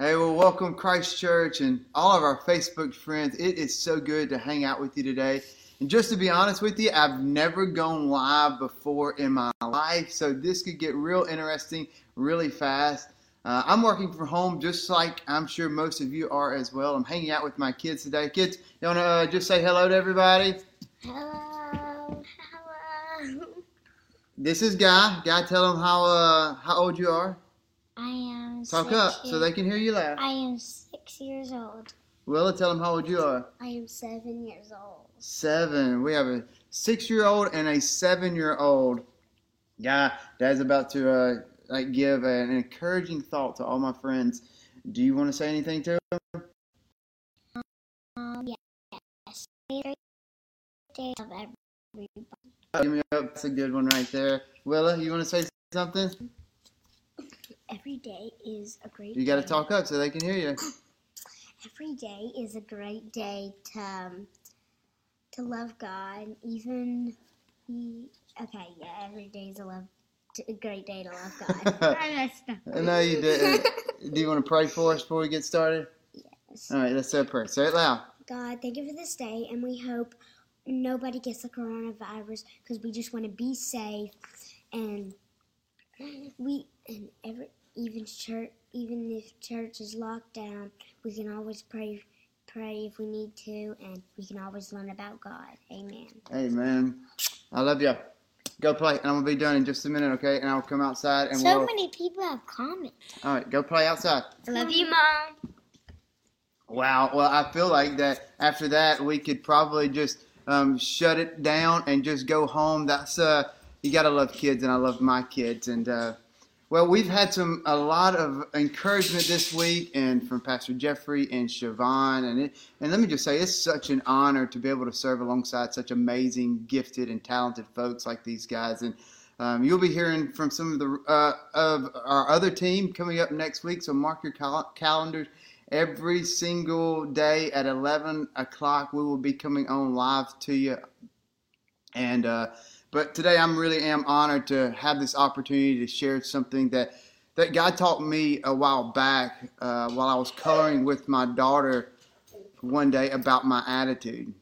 Hey, well, welcome Christ Church and all of our Facebook friends. It is so good to hang out with you today. And just to be honest with you, I've never gone live before in my life, so this could get real interesting really fast. Uh, I'm working from home just like I'm sure most of you are as well. I'm hanging out with my kids today. Kids, you want to uh, just say hello to everybody? Hello. Hello. This is Guy. Guy, tell them how uh, how old you are. I am Talk up so they can hear you laugh. I am six years old. Willa, tell them how old you are. I am seven years old. Seven. We have a six-year-old and a seven-year-old. Yeah, Dad's about to uh, like give an encouraging thought to all my friends. Do you want to say anything to them? Um, yes. Day of everybody. Give me up. That's a good one right there. Willa, you want to say something? Every day is a great. You got to talk up so they can hear you. Every day is a great day to um, to love God. Even we, okay, yeah. Every day is a love. A great day to love God. I messed up. I know you did. Do you want to pray for us before we get started? Yes. All right, let's say a prayer. Say it loud. God, thank you for this day, and we hope nobody gets the coronavirus because we just want to be safe, and we and every even church, even if church is locked down, we can always pray, pray if we need to, and we can always learn about God. Amen. Amen. I love you. Go play, and I'm gonna be done in just a minute, okay? And I'll come outside and so we'll. many people have commented. All right, go play outside. I love you, mom. Wow. Well, I feel like that after that we could probably just um, shut it down and just go home. That's uh, you gotta love kids, and I love my kids. And uh, well, we've had some a lot of encouragement this week, and from Pastor Jeffrey and Siobhan, and it, and let me just say, it's such an honor to be able to serve alongside such amazing, gifted, and talented folks like these guys. And um, you'll be hearing from some of the uh, of our other team coming up next week. So mark your cal- calendars every single day at 11 o'clock we will be coming on live to you and uh, but today i'm really am honored to have this opportunity to share something that that god taught me a while back uh, while i was coloring with my daughter one day about my attitude.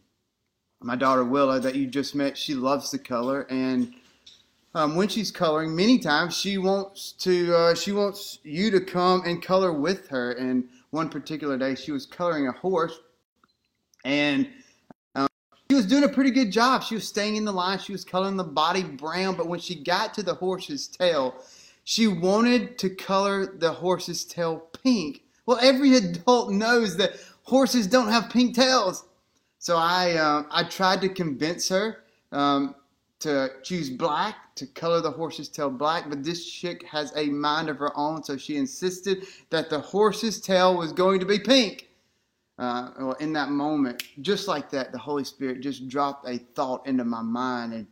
My daughter willa that you just met she loves to color and um, when she's coloring many times she wants to uh, she wants you to come and color with her. And one particular day she was coloring a horse and she was doing a pretty good job. She was staying in the line. She was coloring the body brown. But when she got to the horse's tail she wanted to color the horse's tail pink. Well every adult knows that horses don't have pink tails. So i uh, i tried to convince her um, to choose black to color the horse's tail black, but this chick has a mind of her own, so she insisted that the horse's tail was going to be pink. Uh, well, in that moment, just like that, the Holy Spirit just dropped a thought into my mind, and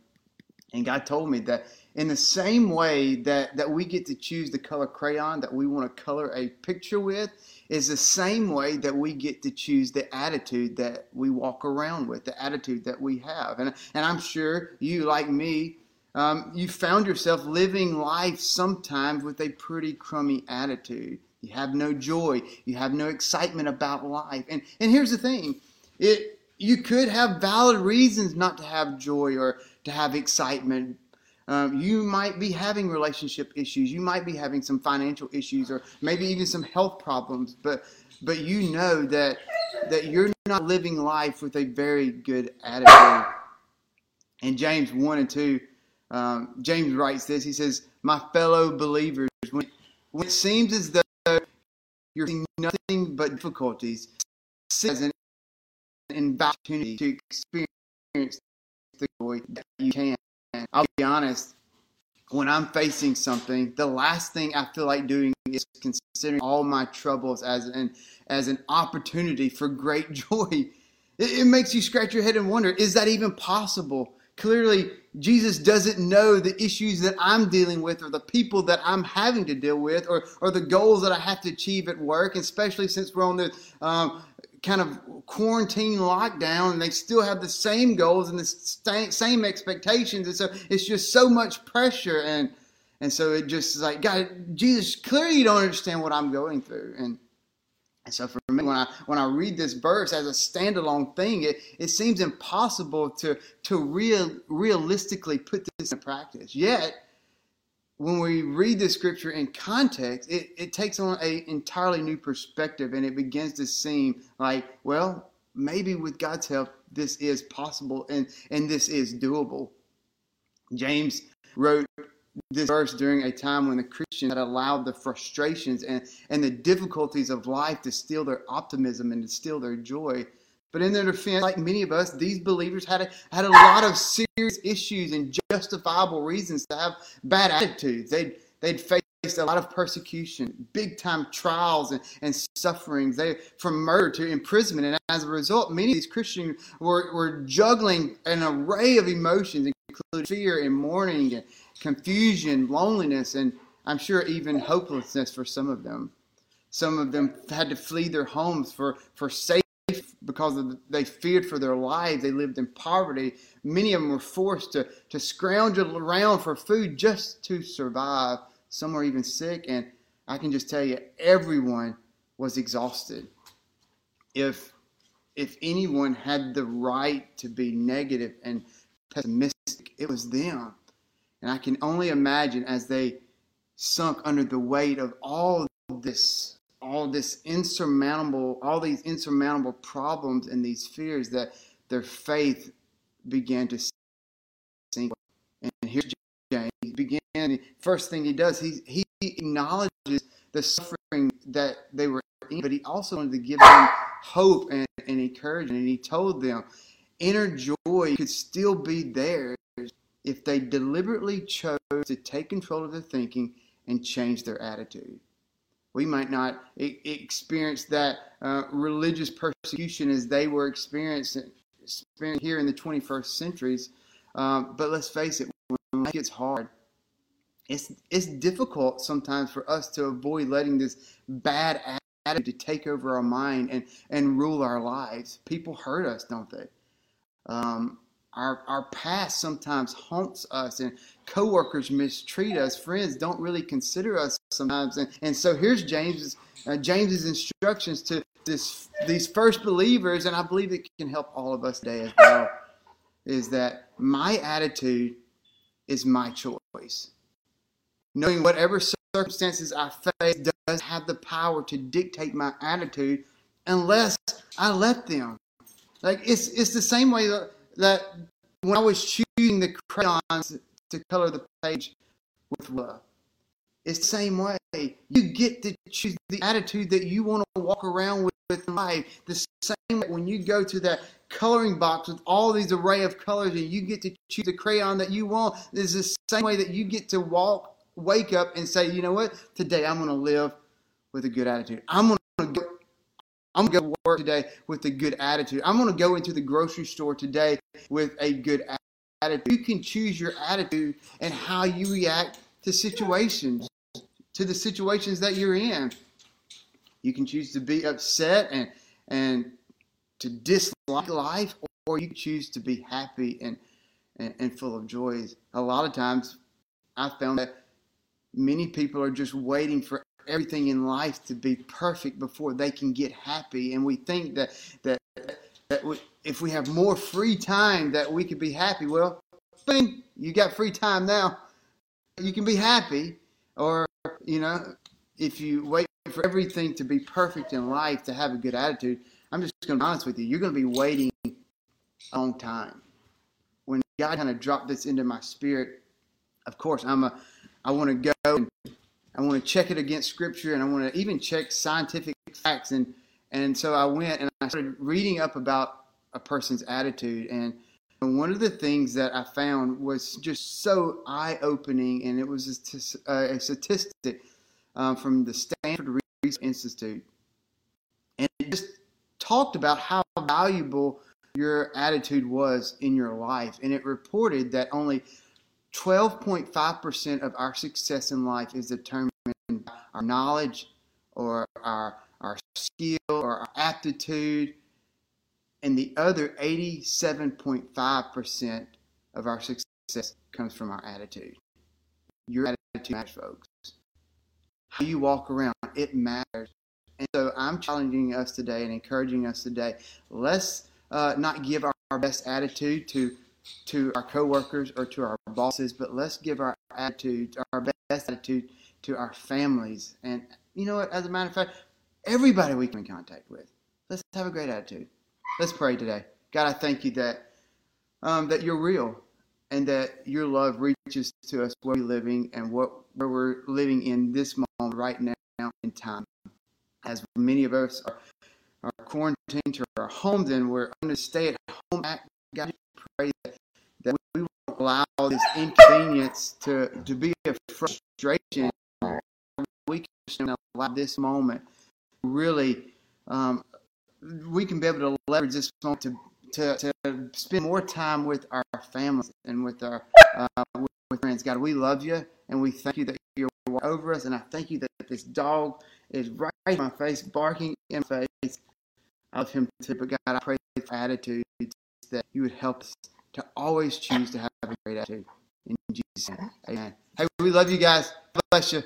and God told me that in the same way that that we get to choose the color crayon that we want to color a picture with, is the same way that we get to choose the attitude that we walk around with, the attitude that we have. And, and I'm sure you, like me, um, you found yourself living life sometimes with a pretty crummy attitude. You have no joy, you have no excitement about life. And, and here's the thing it, you could have valid reasons not to have joy or to have excitement. Um, you might be having relationship issues. You might be having some financial issues, or maybe even some health problems. But but you know that that you're not living life with a very good attitude. And James one and two, um, James writes this. He says, "My fellow believers, when, when it seems as though you're seeing nothing but difficulties, see as an opportunity to experience the joy that you can." I'll be honest, when I'm facing something, the last thing I feel like doing is considering all my troubles as an as an opportunity for great joy. It, it makes you scratch your head and wonder, is that even possible? Clearly, Jesus doesn't know the issues that I'm dealing with or the people that I'm having to deal with or, or the goals that I have to achieve at work, especially since we're on the um, kind of quarantine lockdown and they still have the same goals and the same expectations. And so it's just so much pressure. And, and so it just is like, God, Jesus, clearly you don't understand what I'm going through. And, And so for me, when I when I read this verse as a standalone thing, it, it seems impossible to to real realistically put this in practice. Yet, when we read the scripture in context, it, it takes on an entirely new perspective and it begins to seem like, well, maybe with God's help, this is possible and, and this is doable. James wrote this verse during a time when the Christians had allowed the frustrations and, and the difficulties of life to steal their optimism and to steal their joy. But in their defense, like many of us, these believers had a, had a lot of serious issues and justifiable reasons to have bad attitudes. They'd, they'd faced a lot of persecution, big time trials and, and sufferings, they, from murder to imprisonment. And as a result, many of these Christians were, were juggling an array of emotions, including fear and mourning and confusion, loneliness, and I'm sure even hopelessness for some of them. Some of them had to flee their homes for, for safety because of, they feared for their lives. They lived in poverty. Many of them were forced to, to scrounge around for food just to survive. Some were even sick, and I can just tell you, everyone was exhausted. If if anyone had the right to be negative and pessimistic, it was them. And I can only imagine as they sunk under the weight of all this, all this insurmountable, all these insurmountable problems and these fears that their faith began to sink. And here's James. He began, first thing he does, he, he acknowledges the suffering that they were in, but he also wanted to give them hope and, and encouragement. And he told them, inner joy could still be theirs if they deliberately chose to take control of their thinking and change their attitude. We might not experience that uh, religious persecution as they were experiencing, experiencing here in the 21st centuries. Um, but let's face it, when life gets hard, it's, it's difficult sometimes for us to avoid letting this bad attitude to take over our mind and, and rule our lives. People hurt us, don't they? Um, our, our past sometimes haunts us, and coworkers mistreat us. Friends don't really consider us sometimes. And, and so here's James's, uh, James's instructions to this, these first believers, and I believe it can help all of us today as well, is that my attitude is my choice. Knowing whatever circumstances I face does have the power to dictate my attitude unless I let them. Like it's it's the same way that that when I was choosing the crayons to color the page with love, it's the same way. You get to choose the attitude that you want to walk around with, with in life. The same way when you go to that coloring box with all these array of colors and you get to choose the crayon that you want. It's the same way that you get to walk, wake up and say, you know what? Today I'm going to live with a good attitude. I'm going to go I'm going to go to work today with a good attitude. I'm going to go into the grocery store today with a good attitude. You can choose your attitude and how you react to situations, to the situations that you're in. You can choose to be upset and and to dislike life, or you choose to be happy and, and, and full of joys. A lot of times, I found that many people are just waiting for everything in life to be perfect before they can get happy. And we think that that that we, if we have more free time, that we could be happy. Well, bing, you got free time now. You can be happy, or you know, if you wait for everything to be perfect in life to have a good attitude, I'm just going to be honest with you. You're going to be waiting a long time. When God kind of dropped this into my spirit, of course, I'm a I want to go and I want to check it against scripture and I want to even check scientific facts. And, and so I went and I started reading up about a person's attitude. And one of the things that I found was just so eye opening, and it was a, statistic um, from the Stanford Research Institute. And it just talked about how valuable your attitude was in your life. And it reported that only 12.5% of our success in life is determined by our knowledge or our, our skill or our aptitude. And the other 87.5% of our success comes from our attitude. Your attitude matters, folks. How you walk around, it matters. And so I'm challenging us today and encouraging us today. Let's uh, not give our, our best attitude to to our coworkers or to our bosses, but let's give our attitude, our best attitude to our families. And you know what? As a matter of fact, everybody we come in contact with. Let's have a great attitude. Let's pray today. God, I thank you that um, that you're real and that your love reaches to us where we're living and what where we're living in this moment right now in time. As many of us are, are quarantined to our homes and we're under stay at home God, pray that, that we won't allow this inconvenience to, to be a frustration. We can allow this moment really um, we can be able to leverage this moment to, to, to spend more time with our families and with our uh, with friends. God, we love you and we thank you that you're over us. And I thank you that this dog is right in my face, barking in my face. I love him too. But God, I pray for attitude that you would help us to always choose to have a great attitude. In Jesus' name, amen. Hey, we love you guys. Bless you.